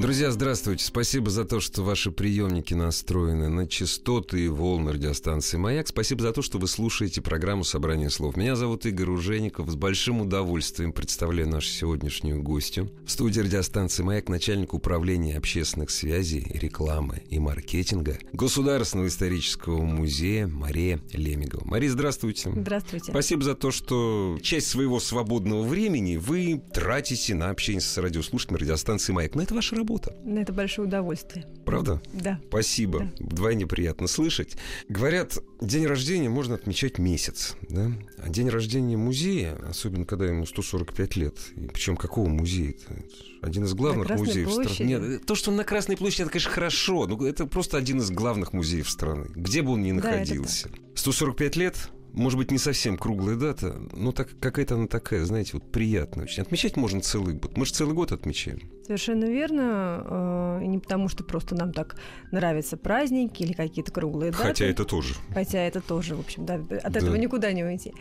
Друзья, здравствуйте. Спасибо за то, что ваши приемники настроены на частоты и волны радиостанции «Маяк». Спасибо за то, что вы слушаете программу «Собрание слов». Меня зовут Игорь Ужеников. С большим удовольствием представляю нашу сегодняшнюю гостью. В студии радиостанции «Маяк» начальник управления общественных связей, рекламы и маркетинга Государственного исторического музея Мария Лемигова. Мария, здравствуйте. Здравствуйте. Спасибо за то, что часть своего свободного времени вы тратите на общение с радиослушателями радиостанции «Маяк». Но это ваша работа работа. Это большое удовольствие. Правда? Да. Спасибо. Да. Вдвойне приятно слышать. Говорят, день рождения можно отмечать месяц, да? А день рождения музея, особенно когда ему 145 лет, и причем какого музея? Это один из главных музеев страны. Нет, то, что он на Красной площади, это, конечно, хорошо, но это просто один из главных музеев страны, где бы он ни находился. Да, 145 лет может быть, не совсем круглая дата, но так, какая-то она такая, знаете, вот приятная очень. Отмечать можно целый год. Мы же целый год отмечаем. Совершенно верно. Э, не потому, что просто нам так нравятся праздники или какие-то круглые даты. Хотя это тоже. Хотя это тоже, в общем, да, от да. этого никуда не уйти.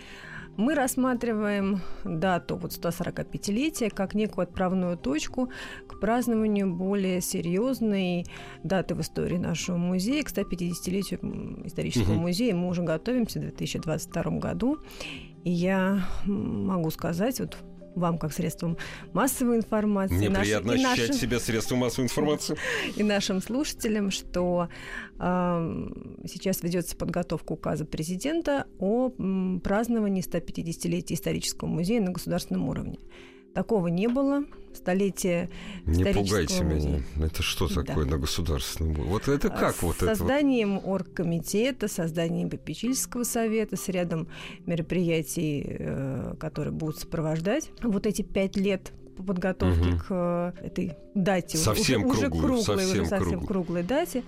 Мы рассматриваем дату вот 145-летия как некую отправную точку к празднованию более серьезной даты в истории нашего музея, к 150-летию исторического угу. музея. Мы уже готовимся в 2022 году. И я могу сказать, вот вам как средством массовой информации. Мне наш, приятно ощущать нашим, себя средством массовой информации. И нашим слушателям, что э, сейчас ведется подготовка указа президента о праздновании 150-летия исторического музея на государственном уровне. Такого не было. Столетие Не пугайте музея. меня. Это что такое да. на государственном уровне? Вот это как с вот это? Созданием оргкомитета, созданием попечительского совета, с рядом мероприятий, э, которые будут сопровождать вот эти пять лет подготовки угу. к э, этой дате. Совсем уже, круглой, уже круглой, совсем, уже совсем круглой дате.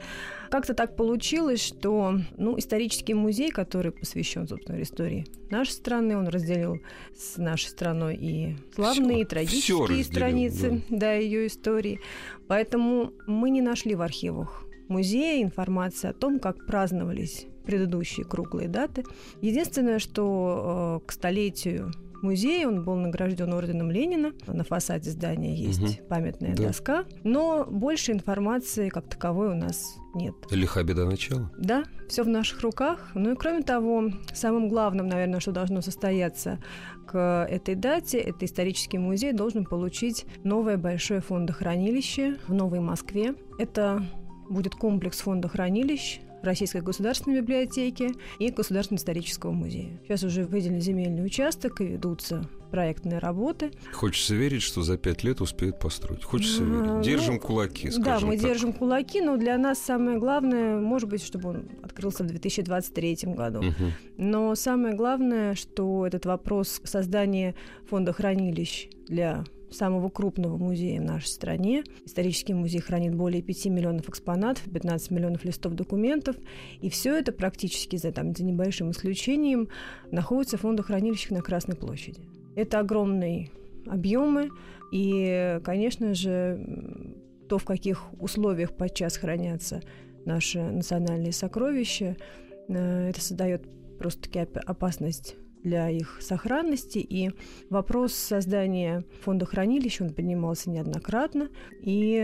Как-то так получилось, что ну, исторический музей, который посвящен, собственно, истории нашей страны, он разделил с нашей страной и славные, все, и трагические все страницы да. Да, ее истории. Поэтому мы не нашли в архивах музея информации о том, как праздновались предыдущие круглые даты. Единственное, что э, к столетию музей, он был награжден орденом Ленина. На фасаде здания есть угу. памятная да. доска, но больше информации как таковой у нас нет. Лиха беда начала. Да, все в наших руках. Ну и кроме того, самым главным, наверное, что должно состояться к этой дате, это исторический музей должен получить новое большое фондохранилище в Новой Москве. Это будет комплекс фондохранилищ Российской государственной библиотеки и Государственного исторического музея. Сейчас уже выделен земельный участок и ведутся проектные работы. Хочется верить, что за пять лет успеют построить. Хочется верить. Ну, держим ну, кулаки, скажем Да, мы так. держим кулаки, но для нас самое главное, может быть, чтобы он открылся в 2023 году. Угу. Но самое главное, что этот вопрос создания фонда хранилищ для самого крупного музея в нашей стране. Исторический музей хранит более 5 миллионов экспонатов, 15 миллионов листов документов. И все это практически, за, там, за небольшим исключением, находится в фондохранилищах на Красной площади. Это огромные объемы. И, конечно же, то, в каких условиях подчас хранятся наши национальные сокровища, э, это создает просто-таки опасность для их сохранности. И вопрос создания фонда хранилищ, он поднимался неоднократно. И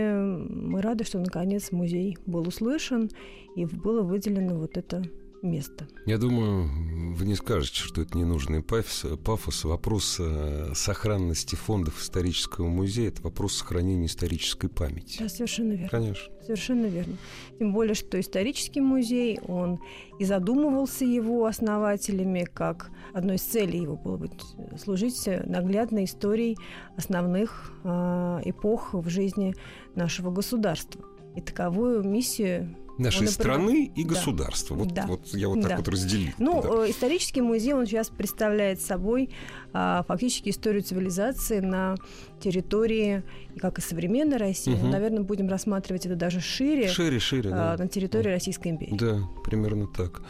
мы рады, что наконец музей был услышан и было выделено вот это место. Я думаю, вы не скажете, что это ненужный пафос. пафос. Вопрос э, сохранности фондов исторического музея – это вопрос сохранения исторической памяти. Да, совершенно верно. Конечно. Совершенно верно. Тем более, что исторический музей, он и задумывался его основателями, как одной из целей его было быть служить наглядной историей основных э, эпох в жизни нашего государства. И таковую миссию нашей он, страны и государства. Да. Вот, да. вот я вот так да. вот разделил. Ну, да. Э, исторический музей, он сейчас представляет собой а, фактически историю цивилизации на территории, как и современной России. Угу. Наверное, будем рассматривать это даже шире. Шире, шире, а, да. На территории Российской империи. Да, примерно так.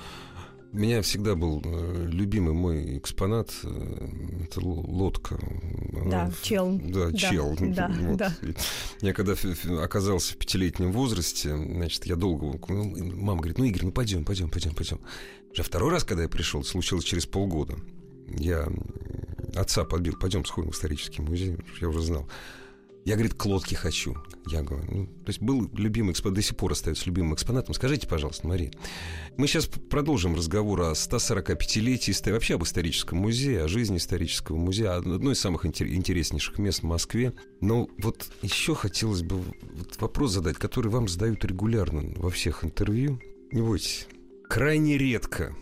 У меня всегда был э, любимый мой экспонат э, это лодка. Да, чел. Да, да, чел. Да, вот. да. Я когда оказался в пятилетнем возрасте, значит, я долго... Ну, мама говорит, ну, Игорь, ну пойдем, пойдем, пойдем, пойдем. Уже второй раз, когда я пришел, случилось через полгода. Я отца подбил, пойдем сходим в исторический музей, я уже знал. Я, говорит, к лодке хочу. Я говорю, ну, то есть был любимый экспонат, до сих пор остается любимым экспонатом. Скажите, пожалуйста, Мария, мы сейчас продолжим разговор о 145-летии, вообще об историческом музее, о жизни исторического музея, одно из самых интереснейших мест в Москве. Но вот еще хотелось бы вопрос задать, который вам задают регулярно во всех интервью. Не бойтесь. Крайне редко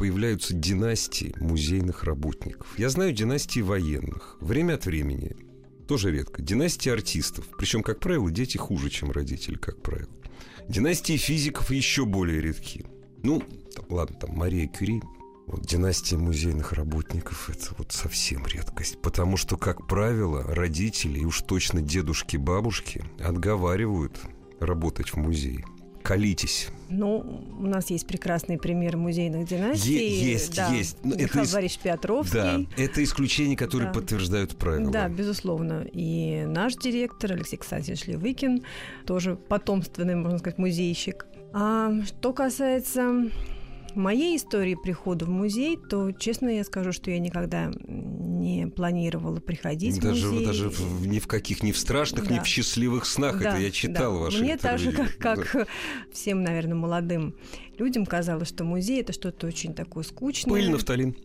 появляются династии музейных работников. Я знаю династии военных. Время от времени тоже редко. Династии артистов. Причем, как правило, дети хуже, чем родители, как правило. Династии физиков еще более редки. Ну, ладно, там Мария Кюри, вот династия музейных работников это вот совсем редкость. Потому что, как правило, родители и уж точно дедушки-бабушки отговаривают работать в музее колитесь. Ну, у нас есть прекрасный пример музейных династий. Е- есть, да. есть. Но ну, Михаил это Борисович Петровский. Да, это исключения, которые да. подтверждают правила. Да, безусловно. И наш директор Алексей Константинович Левыкин, тоже потомственный, можно сказать, музейщик. А что касается моей истории прихода в музей, то, честно я скажу, что я никогда не планировала приходить даже, в музей. Даже в, ни в каких, ни в страшных, да. ни в счастливых снах. Да, это я читал да. ваши Мне интервью. так же, как, как да. всем, наверное, молодым людям казалось, что музей – это что-то очень такое скучное. Пыль, нафталин.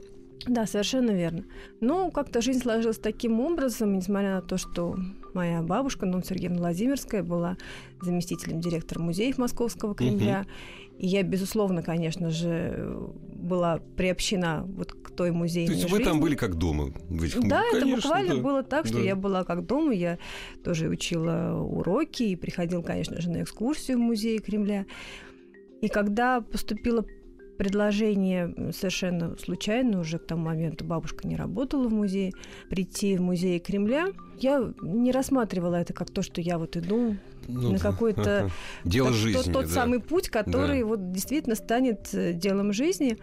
Да, совершенно верно. Но как-то жизнь сложилась таким образом, несмотря на то, что моя бабушка, Нон Сергеевна Владимирская, была заместителем директора музеев Московского Кремля. Угу. И я, безусловно, конечно же, была приобщена вот к той музейной То есть жизни. вы там были как дома? В этих... Да, конечно, это буквально да. было так, что да. я была как дома. Я тоже учила уроки и приходила, конечно же, на экскурсию в музей Кремля. И когда поступила предложение совершенно случайно, уже к тому моменту бабушка не работала в музее, прийти в музей Кремля. Я не рассматривала это как то, что я вот иду ну, на какой-то... Дело так, жизни, Тот, тот да. самый путь, который да. вот действительно станет э, делом жизни.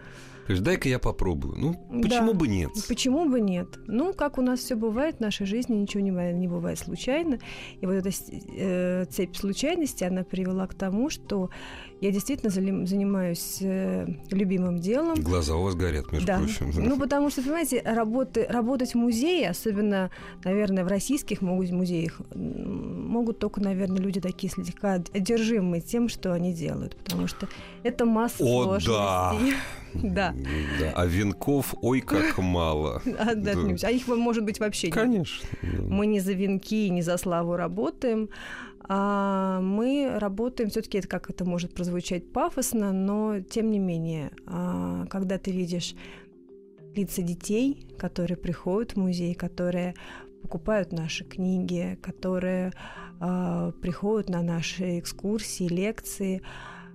То есть дай-ка я попробую. Ну, почему да. бы нет? Почему бы нет? Ну, как у нас все бывает в нашей жизни, ничего не, не бывает случайно. И вот эта э, цепь случайностей, она привела к тому, что я действительно занимаюсь э, любимым делом. Глаза у вас горят, между да. прочим. Ну, потому что, понимаете, работы, работать в музее, особенно, наверное, в российских музеях, могут только, наверное, люди такие слегка одержимые тем, что они делают. Потому что это масса О, сложностей. Да. да. А венков, ой, как мало. А, да. а их, может быть, вообще нет. Конечно. Мы не за венки, не за славу работаем, а мы работаем, все-таки это как это может прозвучать пафосно, но тем не менее, а, когда ты видишь лица детей, которые приходят в музей, которые покупают наши книги, которые э, приходят на наши экскурсии, лекции,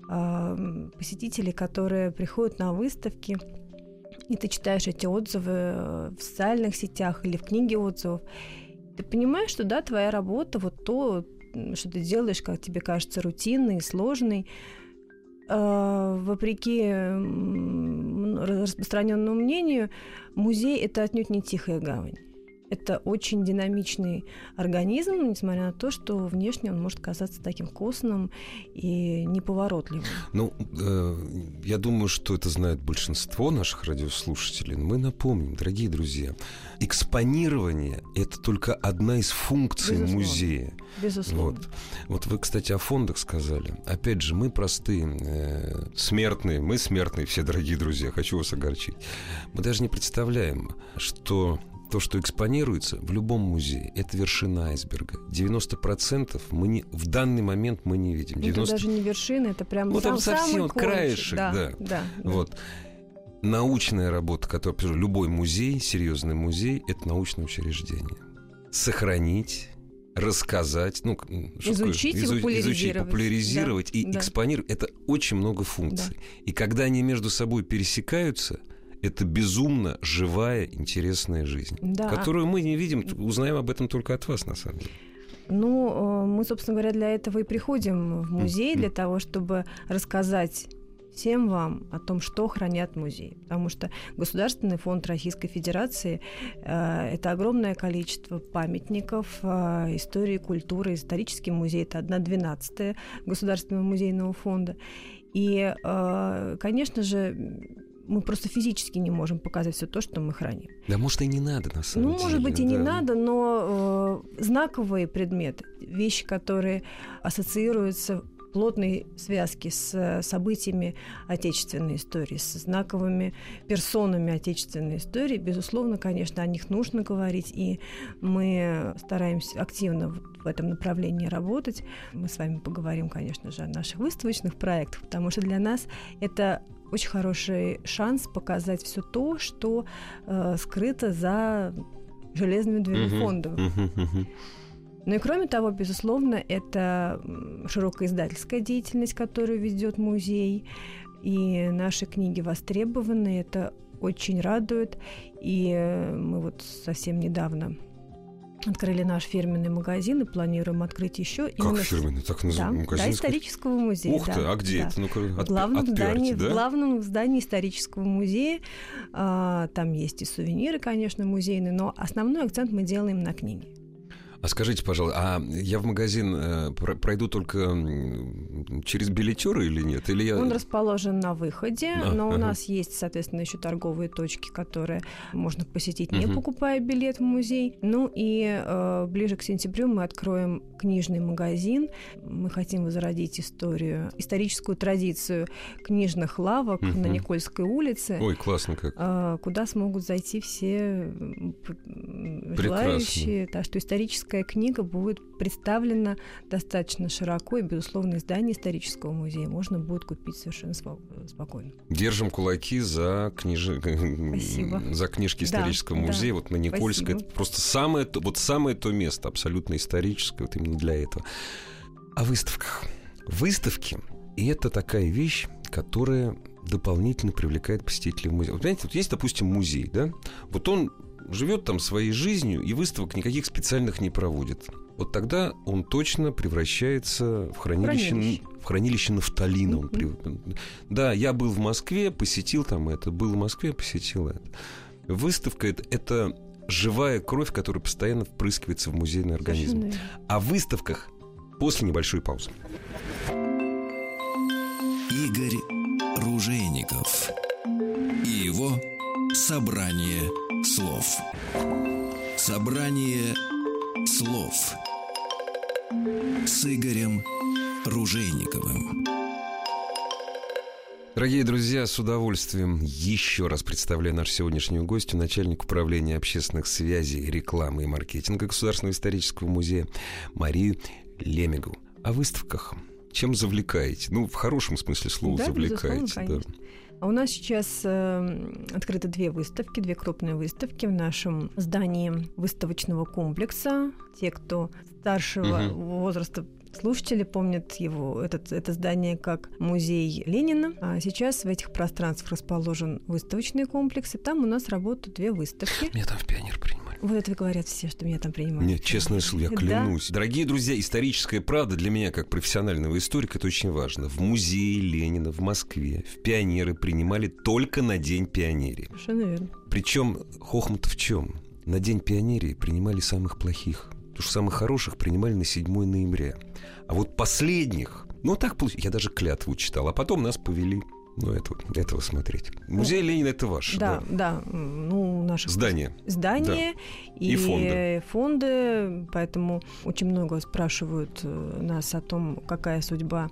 э, посетители, которые приходят на выставки, и ты читаешь эти отзывы в социальных сетях или в книге отзывов, ты понимаешь, что да, твоя работа, вот то, что ты делаешь, как тебе кажется, рутинный, сложный, а, вопреки распространенному мнению, музей это отнюдь не тихая гавань. Это очень динамичный организм, несмотря на то, что внешне он может казаться таким костным и неповоротливым. Ну, э, я думаю, что это знает большинство наших радиослушателей. Мы напомним, дорогие друзья, экспонирование – это только одна из функций Безусловно. музея. Безусловно. Вот. вот вы, кстати, о фондах сказали. Опять же, мы простые, э, смертные, мы смертные все, дорогие друзья, хочу вас огорчить. Мы даже не представляем, что то, что экспонируется в любом музее, это вершина айсберга. 90% мы не, в данный момент мы не видим. 90... Это даже не вершина, это прям ну, сам, там совсем самый краешек, да, да. да, да. Вот. Научная работа, которую любой музей, серьезный музей, это научное учреждение. Сохранить, рассказать, ну, изучить, Изу, популяризировать, изучить, популяризировать да, и да. экспонировать. Это очень много функций. Да. И когда они между собой пересекаются, это безумно живая, интересная жизнь, да. которую мы не видим, узнаем об этом только от вас, на самом деле. Ну, мы, собственно говоря, для этого и приходим в музей, для того, чтобы рассказать всем вам о том, что хранят музеи. Потому что Государственный фонд Российской Федерации э, это огромное количество памятников э, истории, культуры. Исторический музей это одна двенадцатая Государственного музейного фонда. И, э, конечно же, мы просто физически не можем показать все то, что мы храним. Да, может, и не надо, на самом ну, деле. Ну, может быть, и да. не надо, но э, знаковые предметы, вещи, которые ассоциируются плотной связки с э, событиями отечественной истории, с знаковыми персонами отечественной истории. Безусловно, конечно, о них нужно говорить, и мы стараемся активно в этом направлении работать. Мы с вами поговорим, конечно же, о наших выставочных проектах, потому что для нас это очень хороший шанс показать все то, что э, скрыто за железными дверями uh-huh. Uh-huh, uh-huh. Ну и кроме того, безусловно, это широкая издательская деятельность, которую ведет музей. И наши книги востребованы, это очень радует. И мы вот совсем недавно открыли наш фирменный магазин и планируем открыть еще. Как фирменный? Так называемый да, магазин? Да, исторического музея. Ух да, ты, а где да. это? Ну-ка, в, главном отпи- здании, да? в главном здании исторического музея. А, там есть и сувениры, конечно, музейные, но основной акцент мы делаем на книги. А скажите, пожалуйста, а я в магазин э, пройду только через билетеры или нет? Или я... Он расположен на выходе, а, но ага. у нас есть, соответственно, еще торговые точки, которые можно посетить, не угу. покупая билет в музей. Ну и э, ближе к сентябрю мы откроем книжный магазин. Мы хотим возродить историю, историческую традицию книжных лавок угу. на Никольской улице. Ой, классно как. Э, куда смогут зайти все желающие. Так что историческая книга будет представлена достаточно широко, и, безусловно, издание исторического музея можно будет купить совершенно спокойно. Держим кулаки за, книж... Спасибо. за книжки исторического да, музея. Да. Вот на Никольской. Это просто самое, вот самое то место, абсолютно историческое, вот именно для этого. О выставках. Выставки — и это такая вещь, которая дополнительно привлекает посетителей музея. Вот, понимаете, вот есть, допустим, музей, да? Вот он живет там своей жизнью и выставок никаких специальных не проводит. Вот тогда он точно превращается в хранилище, Хранилище. в хранилище нафталина. Он при- Да, я был в Москве, посетил там это, был в Москве, посетил это. Выставка это, это живая кровь, которая постоянно впрыскивается в музейный организм. Совершенно. О выставках после небольшой паузы. Игорь Ружейников и его собрание слов. Собрание слов с Игорем Ружейниковым. Дорогие друзья, с удовольствием еще раз представляю нашу сегодняшнюю гостью, начальник управления общественных связей, рекламы и маркетинга Государственного исторического музея Марию Лемегу. О выставках. Чем завлекаете? Ну, в хорошем смысле слова Да, завлекаете. безусловно, конечно. А у нас сейчас э, открыты две выставки, две крупные выставки в нашем здании выставочного комплекса. Те, кто старшего Мгм. возраста слушатели помнят его, этот, это здание как музей Ленина. А сейчас в этих пространствах расположен выставочный комплекс, и там у нас работают две выставки. Меня там в пионер принимали. Вот это говорят все, что меня там принимают. Нет, честное слово, я Да. клянусь. Дорогие друзья, историческая правда для меня, как профессионального историка, это очень важно. В музее Ленина в Москве в пионеры принимали только на День пионерии. Совершенно верно. Причем хохмат в чем? На День пионерии принимали самых плохих. Потому что самых хороших принимали на 7 ноября. А вот последних, ну так получилось, я даже клятву читал, а потом нас повели, ну, это, этого смотреть. Музей Ленина это ваш, Да, да. да, ну, наших Здание. здания и, И фонды. фонды, поэтому очень много спрашивают э, нас о том, какая судьба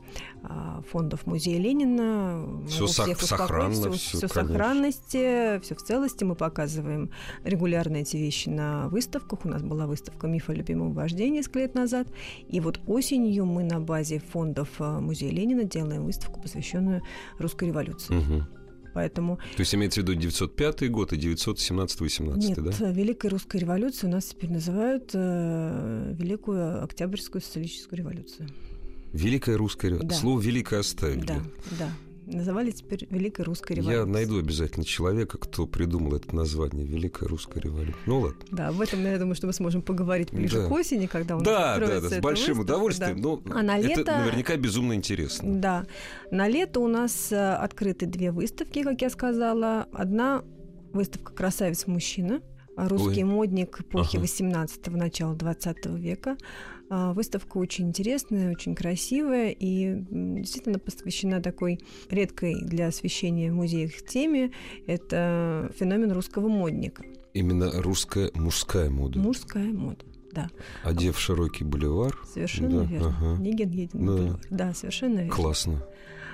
а, фондов музея Ленина. Всех успокоить, сохранно, всё- всё, всё в конечно. сохранности, все в целости. Мы показываем регулярно эти вещи на выставках. У нас была выставка «Миф о любимом вождении» несколько лет назад. И вот осенью мы на базе фондов э, музея Ленина делаем выставку, посвященную русской революции. Мгм. Поэтому То есть имеется в виду 905 год и 917-18, Нет, да? э, Великой Русской революции у нас теперь называют э, Великую Октябрьскую социалистическую революцию. Великая русская революция. Да. Слово «великое» оставили. Да, да. Называли теперь Великой Русской революцией. Я найду обязательно человека, кто придумал это название Великая Русская революция. Ну ладно. Да, об этом, я думаю, что мы сможем поговорить ближе Да. к осени, когда у нас Да, да, да, с большим выставка, удовольствием. да. Но А на это лето- наверняка безумно интересно. Да. На лето у нас э, открыты две выставки, как я сказала. Одна выставка «Красавец-мужчина», а русский Ой. модник эпохи Ага. 18-го, начала 20 века. А, Выставка очень интересная, очень красивая и действительно посвящена такой редкой для освещения в музеях теме. Это феномен русского модника. Именно русская мужская мода. Мужская мода. Да, Одев широкий бульвар. совершенно Да, верно. ага. Нигин едет на Да. бульвар. Да, совершенно верно. Классно.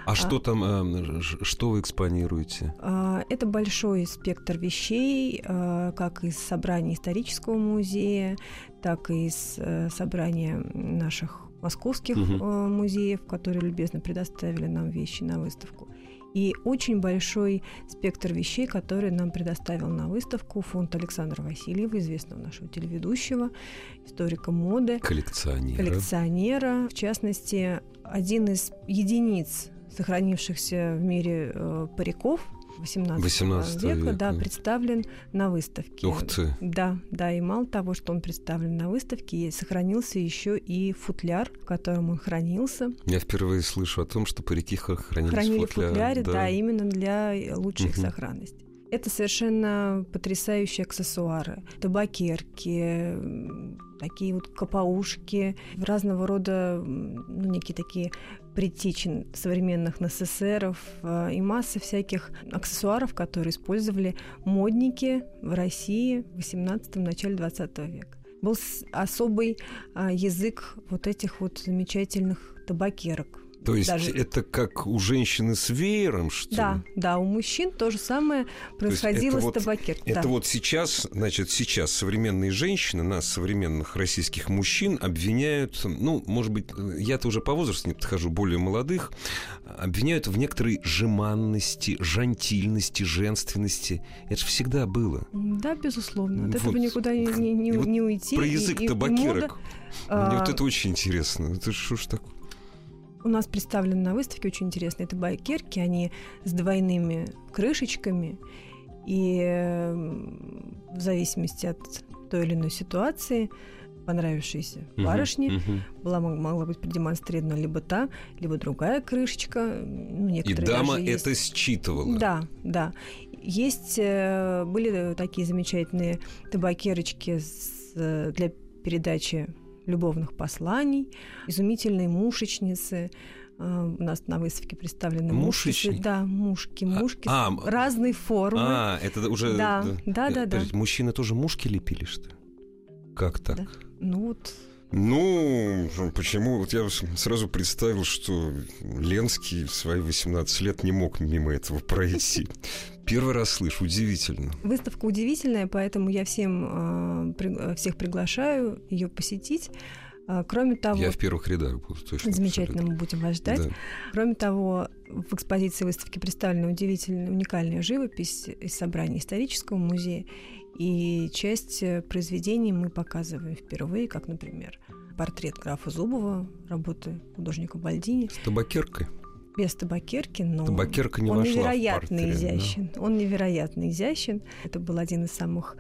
А, что там, э, ж- что вы экспонируете? А, Это большой спектр вещей, а, как из собраний исторического музея, так и из э, собрания наших московских э, музеев, которые любезно предоставили нам вещи на выставку. И очень большой спектр вещей, которые нам предоставил на выставку фонд Александра Васильева, известного нашего телеведущего, историка моды, Коллекционера. коллекционера. В частности, один из единиц сохранившихся в мире э, париков 18, 18 века, века. да, представлен на выставке. Ух ты. Да, да, и мало того, что он представлен на выставке, сохранился еще и футляр, в котором он хранился. Я впервые слышу о том, что парики хранились Хранили в футляре. футляре, да. именно для лучшей Мгм. сохранности. Это совершенно потрясающие аксессуары. Табакерки, такие вот капаушки, разного рода, ну, некие такие предтечи современных НССРов э, и масса всяких аксессуаров, которые использовали модники в России в 18 начале 20 века. Был особый а, язык вот этих вот замечательных табакерок. То есть Даже- это как у женщины с веером, что Да, ли? да, у мужчин то же самое происходило это с вот- табакеркой. Это да. вот сейчас, значит, сейчас современные женщины, нас, современных российских мужчин, обвиняют, ну, может быть, я-то уже по возрасту не подхожу, более молодых, обвиняют в некоторой жеманности, жантильности, женственности. Это же всегда было. Да, безусловно. От Вот. этого никуда не, не- не- И вот не уйти. Про И- язык и- и табакерок. мода, Мне а, вот это очень интересно. Это что ж такое? У нас представлены на выставке очень интересные табакерки. Они с двойными крышечками. И м, в зависимости от той или иной ситуации понравившейся барышне мгм. была, мог- могла быть продемонстрирована либо та, либо другая крышечка. Ну, И дама даже есть. это считывала. Да, да. Есть, э, были такие замечательные табакерочки с, э, для передачи любовных посланий, изумительные мушечницы. Э, У нас на выставке представлены мушки. Мушечни- Да, мушки, А- мушки а, разной формы. А, это уже... Да, да, да, да. Подождите, Мужчины тоже мушки лепили, что ли? Как так? Да. Ну вот, Ну, почему? Вот я сразу представил, что Ленский в свои 18 лет не мог мимо этого пройти. Первый раз слышу, удивительно. выставка удивительная, поэтому я всем при- э, всех приглашаю ее посетить. А, Кроме того, Я в первых рядах буду точно. замечательно, мы будем вас ждать. Да. Кроме того, в экспозиции выставки представлена удивительная, уникальная живопись из собрания исторического музея. И часть э, произведений мы показываем впервые, как, например, портрет графа Зубова, работы художника Бальдини, С табакеркой. Без табакерки, но Табакерка не он невероятно портрет, да. изящен. Он невероятно изящен. Это был один из самых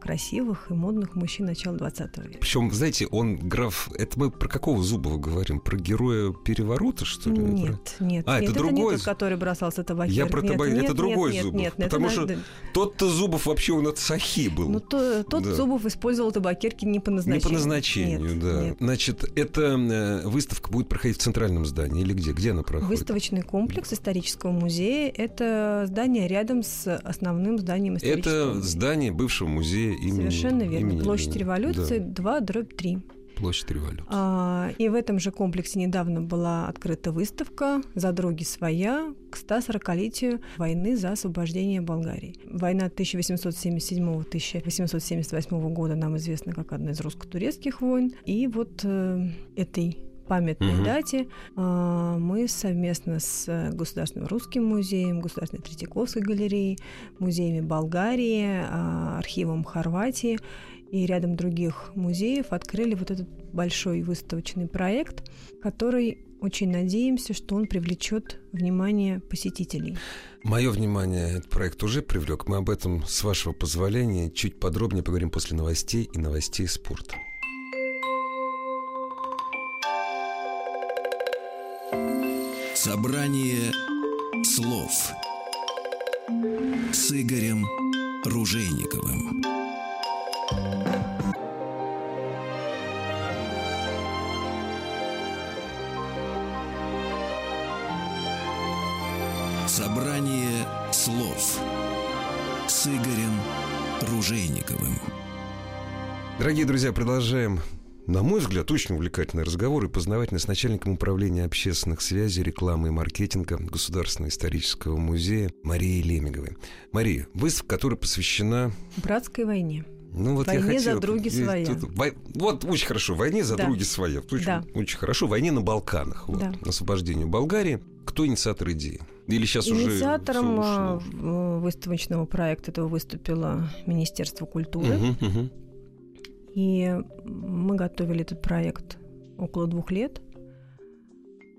красивых и модных мужчин начала 20 века. Причем, знаете, он граф... Это мы про какого Зубова говорим? Про героя переворота, что ли? Про- Нет, нет. А, нет, это не другой тот, З- который бросался табакеркой. Я про Нет, табак- нет, это нет, другой нет, Зубов, Нет, нет, потому это что Тот-то Зубов вообще он от Сахи был. Ну, то, тот Да. Зубов использовал табакерки не по Не назначению. по назначению, Нет, да. нет. Значит, эта э, выставка будет проходить в центральном здании или где? Где она проходит? Выставочный комплекс исторического музея – это здание рядом с основным зданием исторического Это музея. здание бывшего музея имени Совершенно верно. имени Площадь Ленина. революции Да, 2 дробь 3. площадь революции. А, и в этом же комплексе недавно была открыта выставка «Задруги своя» к 140-летию войны за освобождение Болгарии. Война 1877-1878 года нам известна как одна из русско-турецких войн. И вот э, этой памятной Мгм. дате а, мы совместно с э, Государственным русским музеем, Государственной Третьяковской галереей, музеями Болгарии, а, архивом Хорватии и рядом других музеев открыли вот этот большой выставочный проект, который очень надеемся, что он привлечет внимание посетителей. Мое внимание этот проект уже привлек. Мы об этом, с вашего позволения, чуть подробнее поговорим после новостей и новостей спорта. Собрание слов с Игорем Ружейниковым. Собрание слов с Игорем Ружейниковым. Дорогие друзья, продолжаем на мой взгляд, очень увлекательный разговор и познавательный с начальником управления общественных связей, рекламы и маркетинга Государственного исторического музея Марией Лемеговой. Мария, выставка, которая посвящена... Братской войне. Ну, вот войне я хотел, за други своя. Тут, во, вот очень хорошо. Войне за да. други своя. Очень, да. очень хорошо. Войне на Балканах. Вот, да. Освобождению Болгарии. Кто инициатор идеи? Или сейчас Инициатором уже выставочного проекта этого выступило Министерство культуры. Угу, угу. И мы готовили этот проект около двух лет.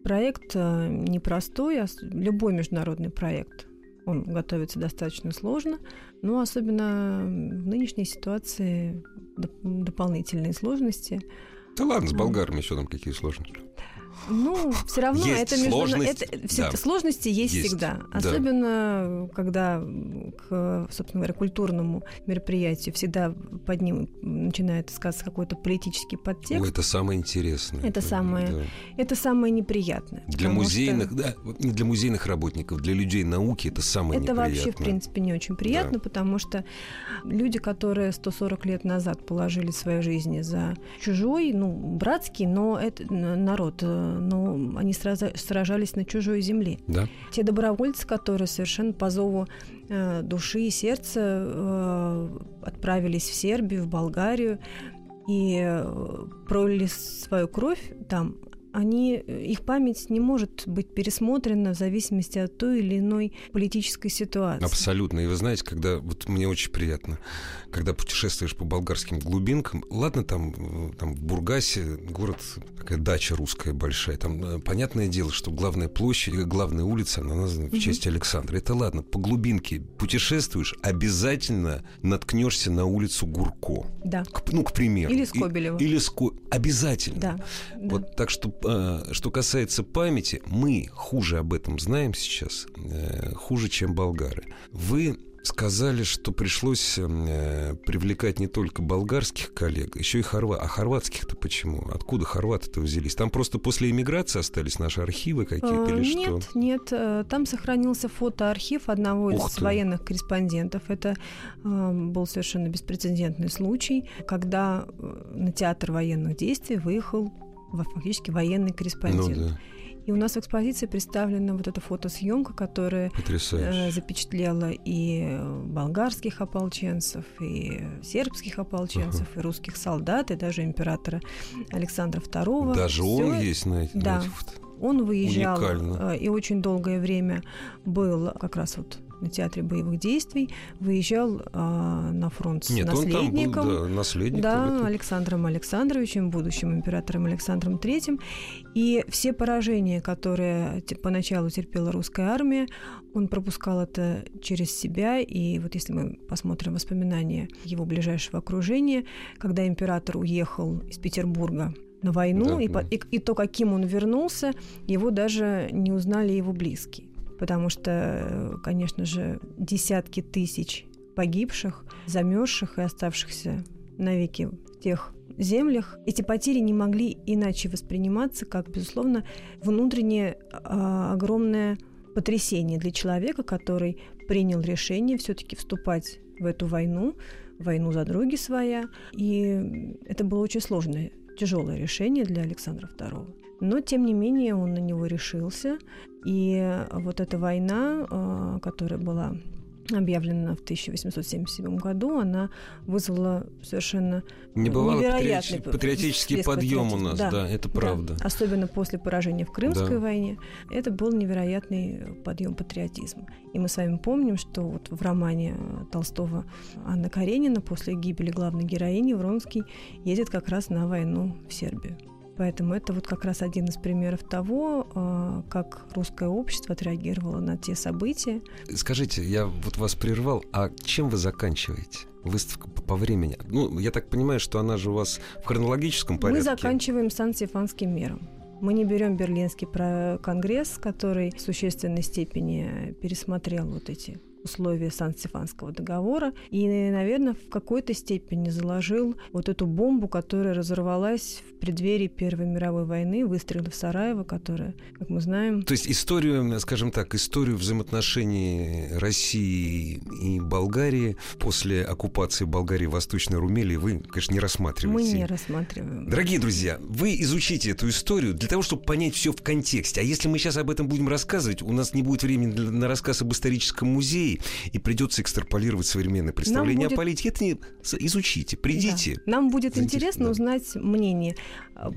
Проект непростой, а любой международный проект. Он готовится достаточно сложно, но особенно в нынешней ситуации доп- дополнительные сложности. Да ладно, с болгарами еще там какие сложности? Ну, все равно есть это, между... сложность, это все да. сложности есть, есть всегда. да. Особенно, когда к, собственно говоря, культурному мероприятию всегда под ним начинает сказаться какой-то политический подтекст. Ой, это самое интересное. Это самое, да. это самое неприятное. Для музейных, что... да, вот не для музейных работников, для людей науки это самое это неприятное. вообще, в принципе, не очень приятно, да. потому что люди, которые 140 лет назад положили свои жизни за чужой, ну, братский, но это народ но они сражались на чужой земле. Да. Те добровольцы, которые совершенно по зову э, души и сердца э, отправились в Сербию, в Болгарию и э, пролили свою кровь там, они, их память не может быть пересмотрена в зависимости от той или иной политической ситуации. Абсолютно. И вы знаете, когда вот мне очень приятно, когда путешествуешь по болгарским глубинкам, ладно, там, там в Бургасе город, такая дача русская большая, там э, понятное дело, что главная площадь, главная улица, она названа в честь Александра. Это ладно, по глубинке путешествуешь, обязательно наткнешься на улицу Гурко. Да. К, ну, к примеру. Или Скобелева. И, или Ско... Обязательно. Да. Вот да. так что что касается памяти, мы хуже об этом знаем сейчас, хуже, чем болгары. Вы сказали, что пришлось э, привлекать не только болгарских коллег, еще и хорват. А хорватских-то почему? Откуда хорваты-то взялись? Там просто после эмиграции остались наши архивы какие-то а, или нет, что? Нет, нет. Там сохранился фотоархив одного Ух из ты. военных корреспондентов. Это э, был совершенно беспрецедентный случай, когда на театр военных действий выехал фактически военный корреспондент. Ну, да. И у нас в экспозиции представлена вот эта фотосъемка, которая э, запечатлела и болгарских ополченцев, и сербских ополченцев, uh-huh. и русских солдат, и даже императора Александра II. Даже Всё... он есть на этих Да. фото. Он выезжал Уникально. и очень долгое время был как раз вот на театре боевых действий, выезжал а, на фронт с Нет, наследником. Он там был, да, наследником. Да. Александром Александровичем, будущим императором Александром III. И все поражения, которые поначалу терпела русская армия, он пропускал это через себя. И вот если мы посмотрим воспоминания его ближайшего окружения, когда император уехал из Петербурга на войну, Да, и, да. и, и то, каким он вернулся, его даже не узнали его близкие. Потому что, э, конечно же, десятки тысяч погибших, замерзших и оставшихся навеки в тех землях, эти потери не могли иначе восприниматься, как, безусловно, внутреннее а, огромное потрясение для человека, который принял решение все-таки вступать в эту войну, войну за други своя. И это было очень сложное, тяжелое решение для Александра II. Но, тем не менее, он на него решился. И вот эта война, а, которая была объявлена в 1877 году, она вызвала совершенно Небывалый невероятный патриотич- патриотический подъем у нас, да, это правда. Да. Особенно после поражения в Крымской Да. войне. Это был невероятный подъем патриотизма. И мы с вами помним, что вот в романе Толстого Анна Каренина после гибели главной героини Вронский едет как раз на войну в Сербию. Поэтому это вот как раз один из примеров того, а, как русское общество отреагировало на те события. Скажите, я вот вас прервал, а чем вы заканчиваете? Выставка по времени. Ну, я так понимаю, что она же у вас в хронологическом порядке. Мы заканчиваем Сан-Стефанским миром. Мы не берем Берлинский конгресс, который в существенной степени пересмотрел вот эти условия Сан-Стефанского договора и, наверное, в какой-то степени заложил вот эту бомбу, которая разорвалась в преддверии Первой мировой войны, выстрелы в Сараево, которая, как мы знаем... То есть историю, скажем так, историю взаимоотношений России и Болгарии после оккупации Болгарии Восточной Румелии вы, конечно, не рассматриваете. Мы не рассматриваем. Дорогие друзья, вы изучите эту историю для того, чтобы понять все в контексте. А если мы сейчас об этом будем рассказывать, у нас не будет времени на рассказ об историческом музее, и придется экстраполировать современное представление будет... о политике. Это не изучите, придите. Да. Нам будет интересно да. узнать мнение.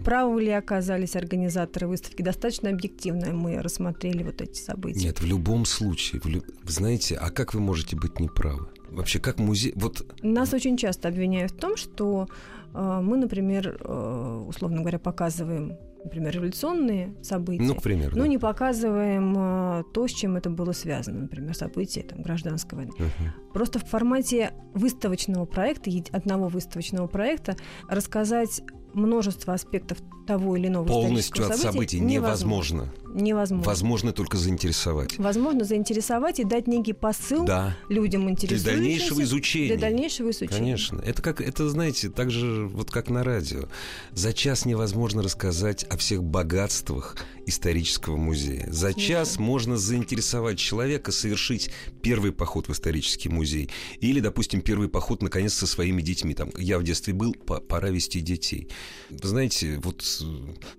Правы ли оказались организаторы выставки? Достаточно объективно мы рассмотрели вот эти события. Нет, в любом случае. В лю... Знаете, а как вы можете быть неправы? Вообще, как музей... Вот... Нас очень часто обвиняют в том, что э, мы, например, э, условно говоря, показываем например, революционные события, ну, к примеру, но да. не показываем э, то, с чем это было связано, например, события там, гражданской войны. Uh-huh. Просто в формате выставочного проекта, одного выставочного проекта, рассказать множество аспектов того или иного Полностью от событий невозможно. Невозможно. Возможно только заинтересовать. Возможно заинтересовать и дать некий посыл да. людям интересующимся. Для дальнейшего изучения. Для дальнейшего изучения. Конечно. Это как, это знаете, так же вот как на радио. За час невозможно рассказать о всех богатствах исторического музея. За час можно заинтересовать человека совершить первый поход в исторический музей. Или, допустим, первый поход, наконец, со своими детьми. Там, я в детстве был, пора вести детей. Вы знаете, вот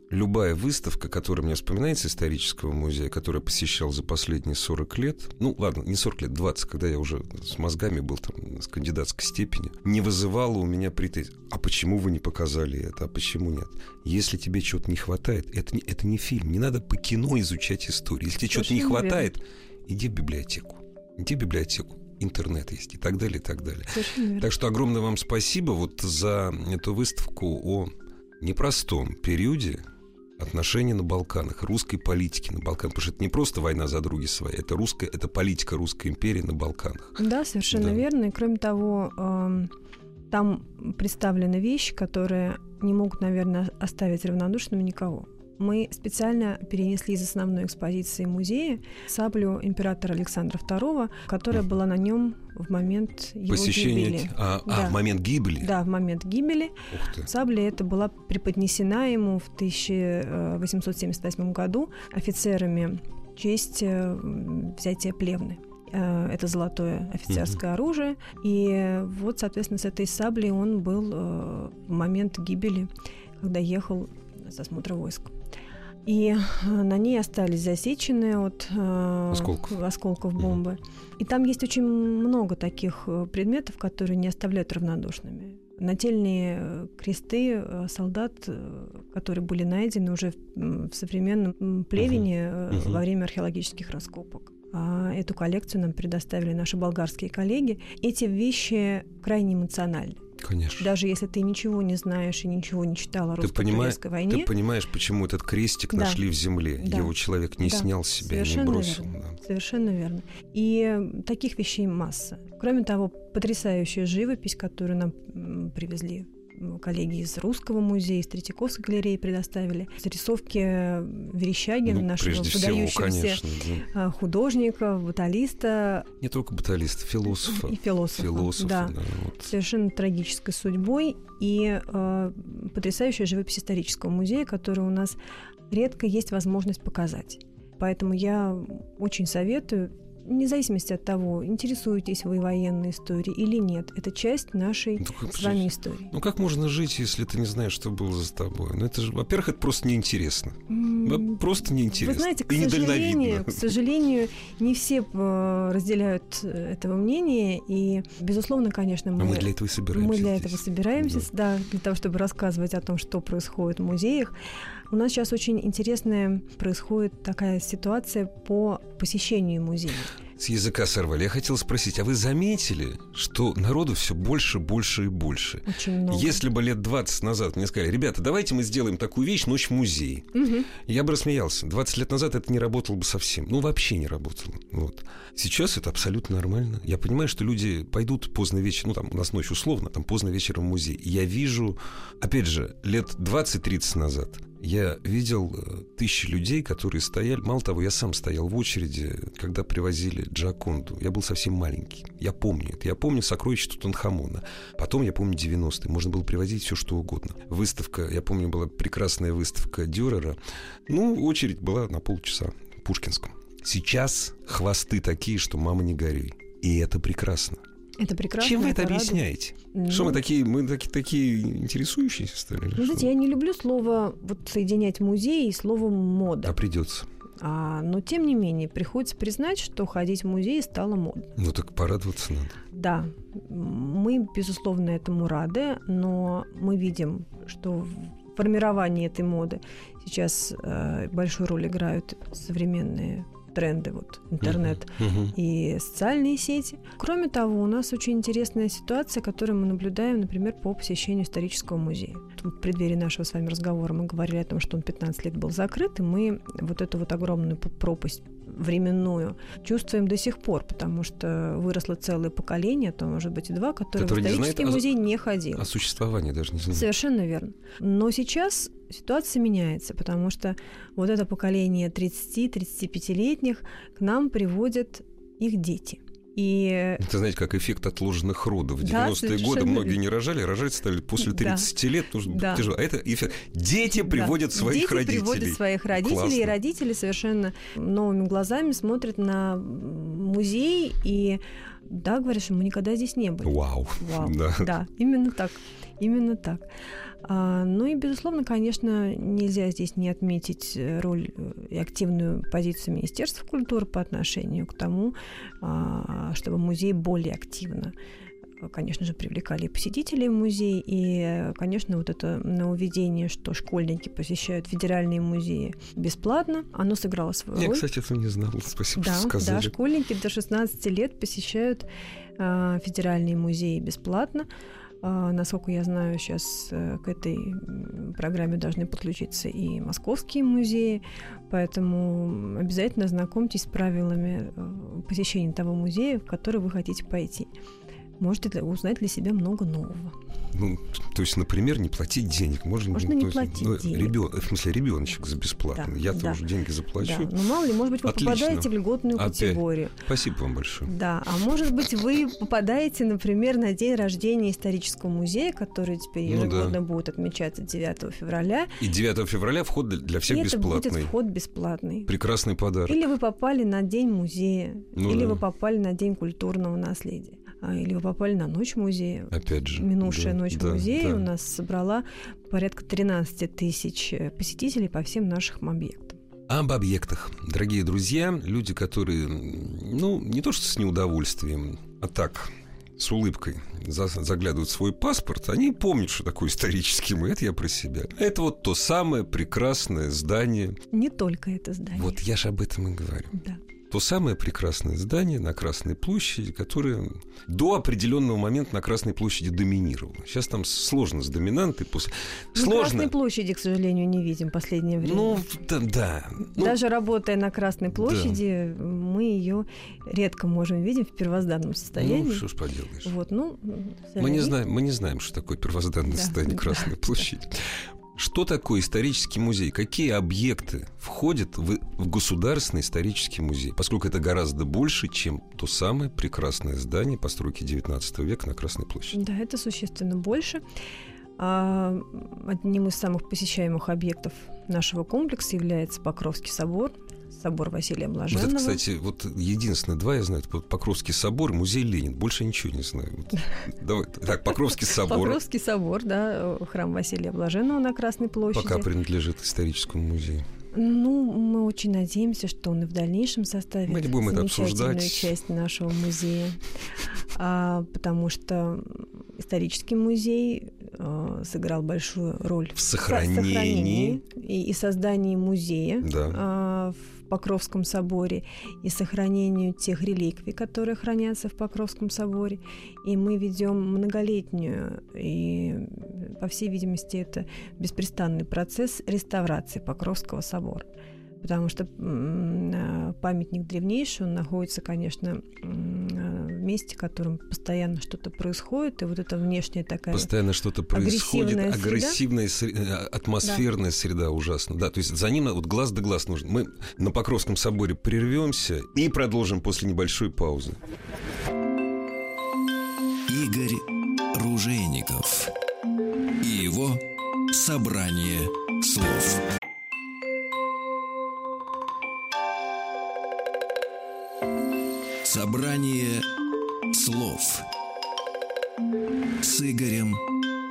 любая выставка, которая мне вспоминается исторического музея, который я посещал за последние 40 лет, ну, ладно, не 40 лет, 20, когда я уже с мозгами был там с кандидатской степени, не вызывала у меня претензий. А почему вы не показали это? А почему нет? Если тебе чего-то не хватает, это не, это не фильм. Не надо по кино изучать историю. Если тебе чего-то не хватает, иди в библиотеку. Иди в библиотеку интернет есть и так далее, и так далее. Так что огромное вам спасибо вот за эту выставку о непростом периоде отношений на Балканах, русской политики на Балканах. Потому что это не просто война за други свои, это русская, это политика Русской империи на Балканах. Да, совершенно да. верно. И кроме того, э, там представлены вещи, которые не могут, наверное, оставить равнодушным никого мы специально перенесли из основной экспозиции музея саблю императора Александра II, которая была на нем в момент его Посещение... гибели. А, да. а, в момент гибели? Да, в момент гибели. Сабля эта была преподнесена ему в 1878 году офицерами в честь э, взятия Плевны э, это золотое офицерское mm-hmm. оружие. И вот, соответственно, с этой саблей он был э, в момент гибели, когда ехал с осмотра войск. И э, на ней остались засеченные от э, осколков, осколков бомбы. Mm-hmm. И там есть очень много таких э, предметов, которые не оставляют равнодушными. Нательные э, кресты солдат, которые были найдены уже в современном плевине uh-huh. во время археологических раскопок. А эту коллекцию нам предоставили наши болгарские коллеги. Эти вещи крайне эмоциональны. Конечно. Даже если ты ничего не знаешь и ничего не читал о русско-турецкой войне. Ты понимаешь, почему этот крестик да. нашли в земле. Да. Его человек не да. снял с себя, Совершенно не бросил. Верно. Да. Совершенно верно. И таких вещей масса. Кроме того, потрясающая живопись, которую нам привезли коллеги из Русского музея, из Третьяковской галереи предоставили. Зарисовки Верещагина, ну, нашего выдающегося да. художника, баталиста. Не только баталиста, философа. И философа, философа да. да вот. Совершенно трагической судьбой. И э, потрясающая живопись исторического музея, которую у нас редко есть возможность показать. Поэтому я очень советую вне зависимости от того, интересуетесь вы военной историей или нет, это часть нашей ну, с вами истории. Ну как можно жить, если ты не знаешь, что было за тобой? Ну это же, во-первых, это просто неинтересно. Mm. Просто неинтересно. Вы знаете, к сожалению, к сожалению, не все э, разделяют э, этого мнения, и, безусловно, конечно, мы... А мы для этого и собираемся Мы для здесь. этого собираемся, да. да, для того, чтобы рассказывать о том, что происходит в музеях. У нас сейчас очень интересная происходит такая ситуация по посещению музея. с языка сорвали. Я хотел спросить, а вы заметили, что народу все больше, больше и больше? Очень много. Если бы лет 20 назад мне сказали, ребята, давайте мы сделаем такую вещь, ночь в музее. Мгм. Я бы рассмеялся. 20 лет назад это не работало бы совсем. Ну, вообще не работало. Вот. Сейчас это абсолютно нормально. Я понимаю, что люди пойдут поздно вечером, ну, там, у нас ночь условно, там, поздно вечером в музей. Я вижу, опять же, лет 20-30 назад я видел э, тысячи людей, которые стояли. Мало того, я сам стоял в очереди, когда привозили Джаконду. Я был совсем маленький. Я помню это. Я помню сокровища Тутанхамона. Потом я помню 90-е. Можно было привозить все, что угодно. Выставка, я помню, была прекрасная выставка Дюрера. Ну, очередь была на полчаса в Пушкинском. Сейчас хвосты такие, что мама не горюй. И это прекрасно. Это прекрасно. Чем вы это радует. объясняете? Ну, Что мы такие, мы такие, такие интересующиеся стали? Ну, знаете, я не люблю слово вот соединять музей и слово мода. А придется. А, но тем не менее, приходится признать, что ходить в музей стало модно. Ну так порадоваться надо. Да, мы, безусловно, этому рады, но мы видим, что в формировании этой моды сейчас э, большую роль играют современные тренды, вот интернет Мгм. и социальные сети. Кроме того, у нас очень интересная ситуация, которую мы наблюдаем, например, по посещению исторического музея. В преддверии нашего с вами разговора мы говорили о том, что он 15 лет был закрыт, и мы вот эту вот огромную пропасть временную чувствуем до сих пор, потому что выросло целое поколение, то, может быть, и два, которые в не исторический знают о- музей не ходили. О существовании даже не знаю. Совершенно верно. Но сейчас ситуация меняется, потому что вот это поколение 30-35-летних к нам приводят их дети. И Это, знаете, как эффект отложенных родов. В Да, 90-е годы совершенно многие верно. не рожали, рожать стали после Да. 30 лет. Нужно Да. тяжело. А это эффект. Дети приводят Да, своих дети родителей. приводят своих родителей, и Классно. родители совершенно новыми глазами смотрят на музей и да, говорят, что мы никогда здесь не были. Вау. Вау. Да. Да, именно так. Именно так. А, ну и, безусловно, конечно, нельзя здесь не отметить э, роль э, и активную позицию Министерства культуры по отношению к тому, а, чтобы музей более активно конечно же, привлекали посетителей в музей, и, э, конечно, вот это нововведение, что школьники посещают федеральные музеи бесплатно, оно сыграло свою Я, роль. кстати, этого не знал. Спасибо, Да, что да, сказали. школьники до 16 лет посещают а, федеральные музеи бесплатно. А, насколько я знаю, сейчас э, к этой программе должны подключиться и московские музеи, поэтому обязательно знакомьтесь с правилами э, посещения того музея, в который вы хотите пойти. Можете узнать для себя много нового. Ну, то есть, например, не платить денег. Можно, Можно не то есть, платить ну, денег. ребё- в смысле, ребеночек за бесплатно. Да, Я да. тоже деньги заплачу. Да. Но мало ли, может быть, вы Отлично. попадаете в льготную Опять. категорию. Спасибо вам большое. Да, а может быть, вы попадаете, например, на день рождения исторического музея, который теперь Ну ежегодно будет отмечаться 9 февраля. И 9 февраля вход для- всех и это будет бесплатный. вход бесплатный. Прекрасный подарок. Или вы попали на день музея, Ну или да. вы попали на день культурного наследия, или вы попали на ночь музея. Опять же. Минувшая да, ночь да, музея да. у нас собрала порядка 13 тысяч э, посетителей по всем нашим объектам. Об объектах. Дорогие друзья, люди, которые, ну, не то что с неудовольствием, а так, с улыбкой за- заглядывают в свой паспорт, они помнят, что такое исторический музей. Это я про себя. Это вот то самое прекрасное здание. Не только это здание. Вот я же об этом и говорю. Да. То самое прекрасное здание на Красной площади, которое до определенного момента на Красной площади доминировало. Сейчас там сложно с доминантой. После... На Сложно. Красной площади, к сожалению, не видим в последнее время. Ну, да, да. Ну, Даже работая на Красной площади, мы ее редко можем видеть в первозданном состоянии. ну, что ж поделаешь. Вот, ну, Мы не, знаем, мы не знаем, что такое первозданное Да, состояние да. Красной площади. Что такое исторический музей? Какие объекты входят в, в государственный исторический музей? Поскольку это гораздо больше, чем то самое прекрасное здание постройки 19 века на Красной площади. Да, это существенно больше. А, одним из самых посещаемых объектов нашего комплекса является Покровский собор, собор Василия Вот Блаженного. это, кстати, вот единственное, два я знаю, это вот Покровский собор, музей Ленин. Больше ничего не знаю. Вот. Давай. Так, Покровский собор Покровский собор, да, э, храм Василия Блаженного на Красной площади. пока принадлежит историческому музею. Ну, мы очень надеемся, что он и в дальнейшем составит Мы не будем это замечательную обсуждать. часть нашего музея, А, потому что исторический музей э, сыграл большую роль В со- сохранении. и, и создании музея Да. а, в Покровском соборе и сохранению тех реликвий, которые хранятся в Покровском соборе. И мы ведем многолетнюю и, по всей видимости, это беспрестанный процесс реставрации Покровского собора потому что э, памятник древнейший, он находится, конечно, э, в месте, в котором постоянно что-то происходит, и вот эта внешняя такая Постоянно что-то происходит, агрессивная, среда. Э, атмосферная да. среда ужасно. Да, то есть за ним вот глаз да глаз нужен. Мы на Покровском соборе прервемся и продолжим после небольшой паузы. Игорь Ружейников и его «Собрание слов». Собрание слов с Игорем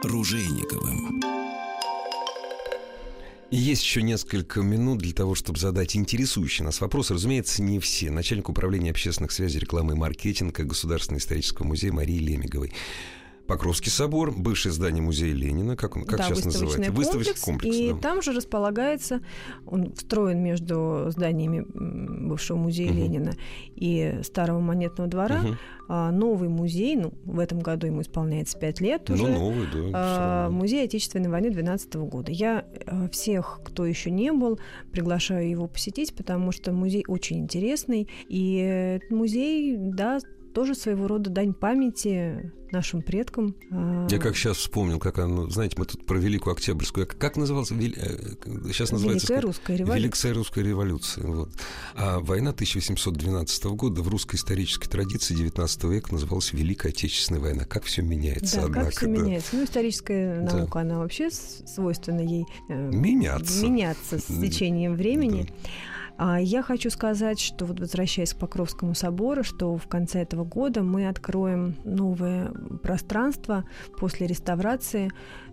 Ружейниковым. Есть еще несколько минут для того, чтобы задать интересующий нас вопрос. Разумеется, не все. Начальник управления общественных связей, рекламы и маркетинга Государственного исторического музея Марии Лемиговой. Покровский собор, бывшее здание музея Ленина, как он как да, сейчас называется? Выставочный комплекс. И да. там же располагается, он встроен между зданиями бывшего музея угу. Ленина и старого монетного двора. Угу. новый музей, ну, в этом году ему исполняется 5 лет ну, уже. Ну, новый, да. А, музей Отечественной войны 12 года. Я а, всех, кто еще не был, приглашаю его посетить, потому что музей очень интересный. И музей, да, тоже своего рода дань памяти нашим предкам. Я как сейчас вспомнил, как оно, знаете, мы тут про Великую Октябрьскую, как назывался, сейчас э, называется... Великая русская революция. Великая русская революция, вот. А война 1812 года в русской исторической традиции 19 века называлась Великая Отечественная война. Как все меняется, да, однако. как все да. меняется. Ну, историческая наука, да. она вообще свойственна ей... Э, меняться. Меняться с течением времени. Да. А я хочу сказать, что вот возвращаясь к Покровскому собору, что в конце этого года мы откроем новое пространство после реставрации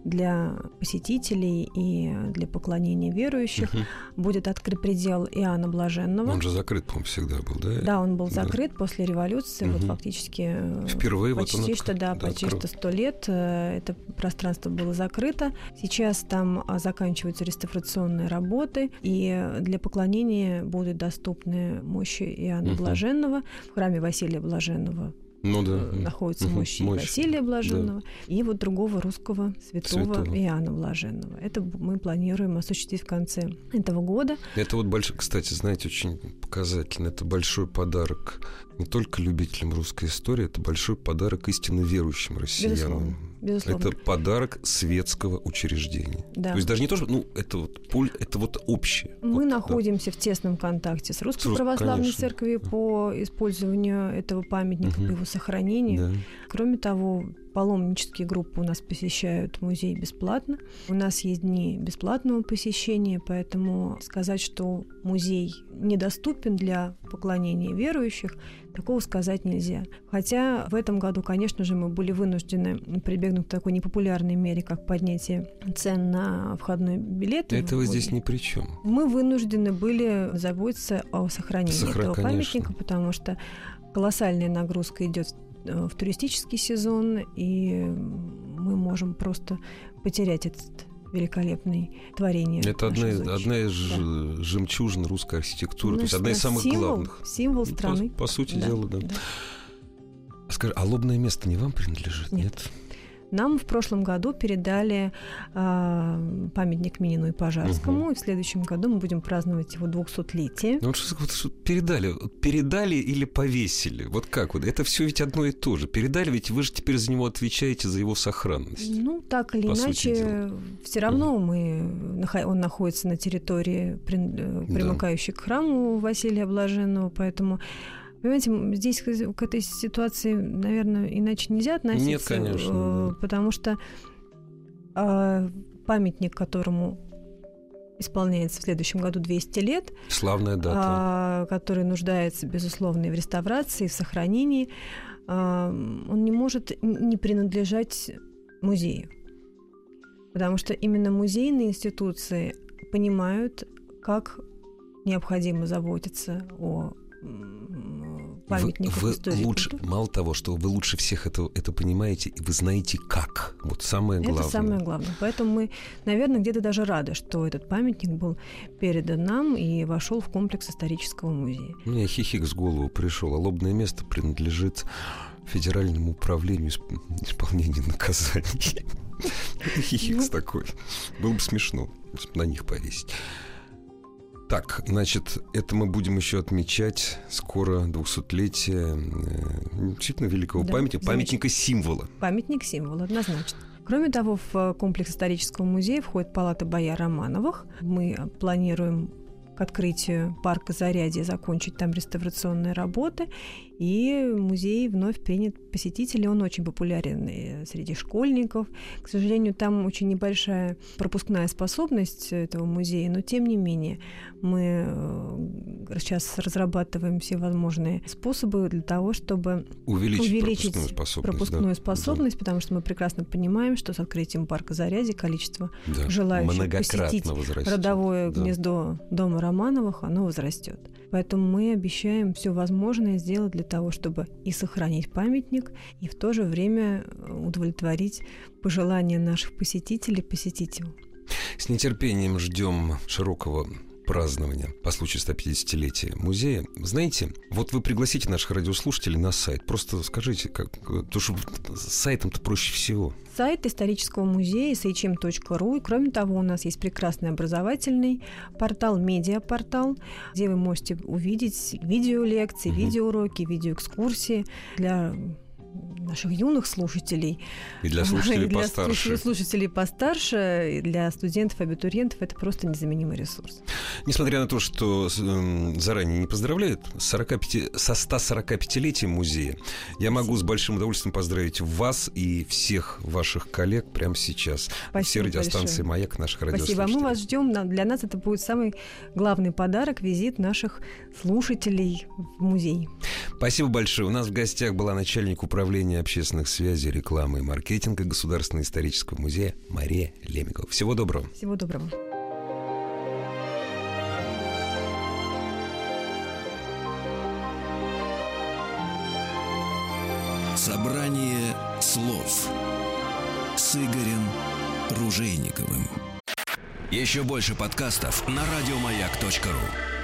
для посетителей и для поклонения верующих. Угу. Будет открыт предел Иоанна Блаженного. Он же закрыт, по-моему, всегда был, да? Да, он был закрыт да. после революции, угу. вот фактически э, Впервые почти вот он что, да, да почти что сто лет э, это пространство было закрыто. Сейчас там а, заканчиваются реставрационные работы, и для поклонения будут доступны мощи Иоанна угу. Блаженного в храме Василия Блаженного ну, да. Э, находится угу, мощь, мощь Василия Блаженного да. и вот другого русского святого, святого Иоанна Блаженного. Это мы планируем осуществить в конце этого года. Это вот большой, кстати, знаете, очень показательно. Это большой подарок не только любителям русской истории, это большой подарок истинно верующим россиянам. Безусловно. Безусловно. Это подарок светского учреждения. Да. То есть даже не то, что ну, это вот, это вот общее. Мы вот, находимся да. в тесном контакте с Русской с Православной конечно. Церковью по использованию этого памятника, угу. по его сохранению. Да. Кроме того, Паломнические группы у нас посещают музей бесплатно. У нас есть дни бесплатного посещения, поэтому сказать, что музей недоступен для поклонения верующих, такого сказать нельзя. Хотя в этом году, конечно же, мы были вынуждены прибегнуть к такой непопулярной мере, как поднятие цен на входной билет. Этого здесь ни при чем. Мы вынуждены были заботиться о сохранении Сохра... этого конечно. памятника, потому что колоссальная нагрузка идет в туристический сезон, и мы можем просто потерять этот великолепный творение. Это одна из, одна из да. жемчужин русской архитектуры, ну, то есть одна из самых символ, главных. Символ страны. По, по сути да, дела, да. да. Скажи, а лобное место не вам принадлежит? Нет. Нет? Нам в прошлом году передали э, памятник Минину и Пожарскому, угу. и в следующем году мы будем праздновать его 200-летие. Ну, вот, вот, что передали, передали или повесили? Вот как вот? Это все ведь одно и то же. Передали, ведь вы же теперь за него отвечаете за его сохранность. Ну, так или иначе, все равно угу. мы, он находится на территории, примыкающей да. к храму Василия Блаженного, поэтому Понимаете, здесь к этой ситуации, наверное, иначе нельзя относиться. Нет, конечно. Э, потому что э, памятник, которому исполняется в следующем году 200 лет. Славная дата. Э, который нуждается, безусловно, и в реставрации, и в сохранении. Э, он не может не принадлежать музею. Потому что именно музейные институции понимают, как необходимо заботиться о памятников вы, истории лучше, культуры. Мало того, что вы лучше всех это, это понимаете, вы знаете как. Вот самое главное. Это самое главное. Поэтому мы, наверное, где-то даже рады, что этот памятник был передан нам и вошел в комплекс исторического музея. У меня хихик с голову пришел. А лобное место принадлежит Федеральному управлению исполнения наказаний. Хихикс такой. Было бы смешно, на них повесить. Так, значит, это мы будем еще отмечать скоро 200-летие э, действительно великого Да, памятника, памятника символа. Памятник символ, однозначно. Кроме того, в комплекс исторического музея входит палата бояр Романовых. Мы планируем к открытию парка Зарядье закончить там реставрационные работы. И музей вновь принят посетителей. Он очень популярен среди школьников. К сожалению, там очень небольшая пропускная способность этого музея, но тем не менее мы э, сейчас разрабатываем все возможные способы для того, чтобы Увеличить, увеличить пропускную способность. пропускную да. способность, потому что мы прекрасно понимаем, что с открытием парка Зарядье количество Да, желающих посетить возрастет. родовое Да. гнездо дома Романовых, оно возрастет. Поэтому мы обещаем все возможное сделать для того, чтобы и сохранить памятник, и в то же время э, удовлетворить пожелания наших посетителей посетить его. С нетерпением ждем широкого празднования по случаю 150-летия музея. Знаете, вот вы пригласите наших радиослушателей на сайт. Просто скажите, как... Потому что с сайтом-то проще всего. Сайт исторического музея shm.ru. И кроме того, у нас есть прекрасный образовательный портал, медиапортал, где вы можете увидеть видеолекции, Мгм. видеоуроки, видеоэкскурсии для наших юных слушателей. И для слушателей И для постарше. слуш- слушателей постарше, и для студентов, абитуриентов это просто незаменимый ресурс. Несмотря на то, что м, заранее не поздравляют, с 45, со 145-летием музея, я могу с большим удовольствием поздравить вас и всех ваших коллег прямо сейчас. Спасибо Все радиостанции большое. «Маяк» наших Спасибо. радиослушателей. Мы вас ждем. Для нас это будет самый главный подарок визит наших слушателей в музей. Спасибо большое. У нас в гостях была начальник управления общественных связей, рекламы и маркетинга Государственного исторического музея Мария Лемикова. Всего доброго. Всего доброго. Собрание слов с Игорем Ружейниковым. Еще больше подкастов на радиомаяк.ру.